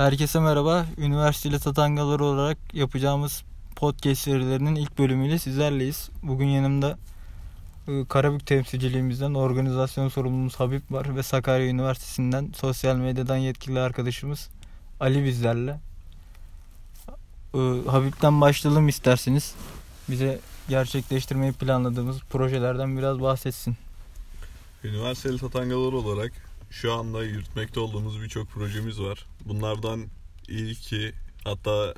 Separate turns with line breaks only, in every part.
Herkese merhaba. Üniversiteli tatangaları olarak yapacağımız podcast serilerinin ilk bölümüyle sizlerleyiz. Bugün yanımda e, Karabük temsilciliğimizden organizasyon sorumlumuz Habib var ve Sakarya Üniversitesi'nden sosyal medyadan yetkili arkadaşımız Ali bizlerle. E, Habib'den başlayalım isterseniz. Bize gerçekleştirmeyi planladığımız projelerden biraz bahsetsin.
Üniversiteli tatangalar olarak şu anda yürütmekte olduğumuz birçok projemiz var. Bunlardan ilki hatta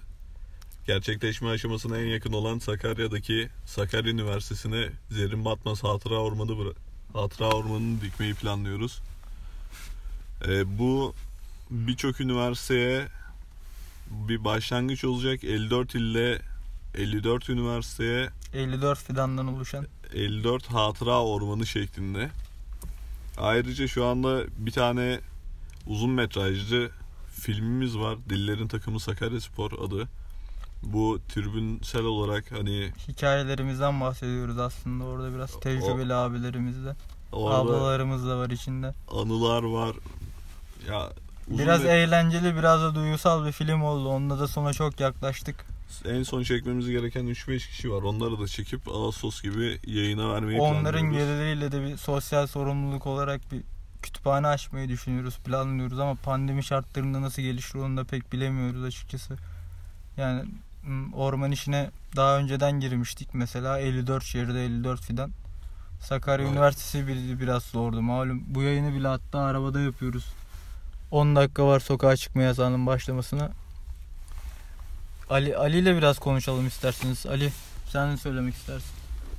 gerçekleşme aşamasına en yakın olan Sakarya'daki Sakarya Üniversitesi'ne Zerrin Batmaz Hatıra Ormanı Hatıra Ormanı'nı dikmeyi planlıyoruz. Ee, bu birçok üniversiteye bir başlangıç olacak. 54 ilde 54 üniversiteye
54 fidandan oluşan
54 hatıra ormanı şeklinde. Ayrıca şu anda bir tane uzun metrajlı filmimiz var. Dillerin takımı Sakaryaspor adı. Bu tribünsel olarak hani
hikayelerimizden bahsediyoruz aslında. Orada biraz tecrübeli abilerimiz de,
orada
ablalarımız da var içinde.
anılar var. Ya uzun
Biraz
met-
eğlenceli, biraz da duygusal bir film oldu. Onunla da sona çok yaklaştık.
En son çekmemiz gereken 3-5 kişi var. Onları da çekip Ağustos gibi yayına vermeyi
Onların
planlıyoruz.
gelirleriyle de bir sosyal sorumluluk olarak bir kütüphane açmayı düşünüyoruz, planlıyoruz ama pandemi şartlarında nasıl gelişir onu da pek bilemiyoruz açıkçası. Yani orman işine daha önceden girmiştik mesela 54 şehirde 54 fidan. Sakarya
Evet.
Üniversitesi bir, biraz zordu malum. Bu yayını bile hatta arabada yapıyoruz. 10 dakika var sokağa çıkma yasağının başlamasına. Ali Ali ile biraz konuşalım isterseniz. Ali sen ne söylemek istersin?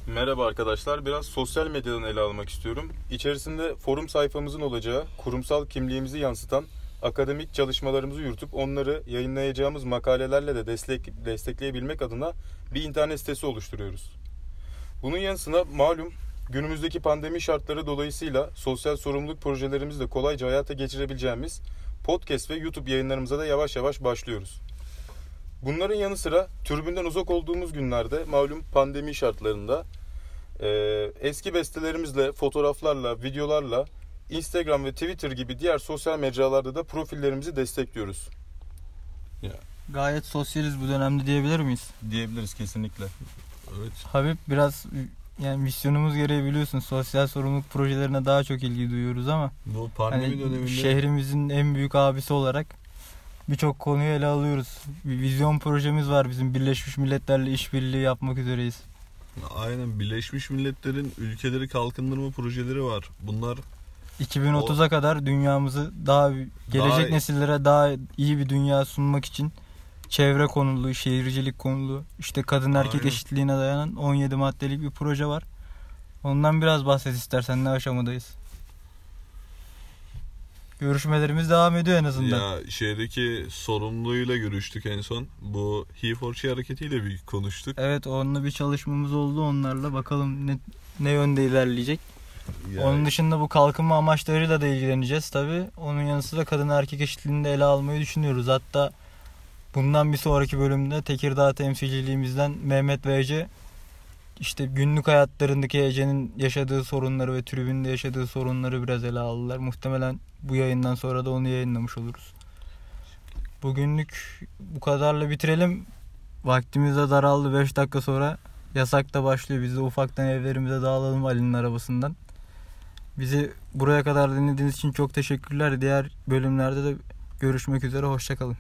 Merhaba arkadaşlar. Biraz sosyal medyadan ele almak istiyorum. İçerisinde forum sayfamızın olacağı, kurumsal kimliğimizi yansıtan akademik çalışmalarımızı yürütüp onları yayınlayacağımız makalelerle de destek, destekleyebilmek adına bir internet sitesi oluşturuyoruz. Bunun yanı sıra malum günümüzdeki pandemi şartları dolayısıyla sosyal sorumluluk projelerimizi de kolayca hayata geçirebileceğimiz podcast ve YouTube yayınlarımıza da yavaş yavaş başlıyoruz. Bunların yanı sıra türbünden uzak olduğumuz günlerde malum pandemi şartlarında e, eski bestelerimizle, fotoğraflarla, videolarla Instagram ve Twitter gibi diğer sosyal mecralarda da profillerimizi destekliyoruz.
Gayet sosyaliz bu dönemde diyebilir miyiz?
Diyebiliriz kesinlikle.
Evet.
Habib biraz yani misyonumuz gereği biliyorsun sosyal sorumluluk projelerine daha çok ilgi duyuyoruz ama
Bu pandemi
hani
döneminde
şehrimizin en büyük abisi olarak birçok konuyu ele alıyoruz. Bir vizyon projemiz var bizim Birleşmiş Milletler'le işbirliği yapmak üzereyiz.
aynen Birleşmiş Milletler'in ülkeleri kalkındırma projeleri var. Bunlar
2030'a kadar dünyamızı daha gelecek
Daha-
nesillere daha iyi bir dünya sunmak için çevre konulu, şehircilik konulu, işte kadın erkek
Aynen.
eşitliğine dayanan 17 maddelik bir proje var. Ondan biraz bahset istersen ne aşamadayız. Görüşmelerimiz devam ediyor en azından.
Ya şehirdeki sorumluluğuyla görüştük en son. Bu He for She hareketiyle bir konuştuk.
Evet onunla bir çalışmamız oldu onlarla. Bakalım ne, ne yönde ilerleyecek.
Yani
Onun dışında bu kalkınma amaçlarıyla da ilgileneceğiz tabi. Onun yanı sıra kadın erkek eşitliğini de ele almayı düşünüyoruz. Hatta bundan bir sonraki bölümde Tekirdağ temsilciliğimizden Mehmet ve Ece işte günlük hayatlarındaki Ece'nin yaşadığı sorunları ve tribünde yaşadığı sorunları biraz ele aldılar. Muhtemelen bu yayından sonra da onu yayınlamış oluruz. Bugünlük bu kadarla bitirelim. Vaktimiz de daraldı 5 dakika sonra. Yasak da başlıyor. Biz de ufaktan evlerimize dağılalım Ali'nin arabasından. Bizi buraya kadar dinlediğiniz için çok teşekkürler. Diğer bölümlerde de görüşmek üzere. Hoşçakalın.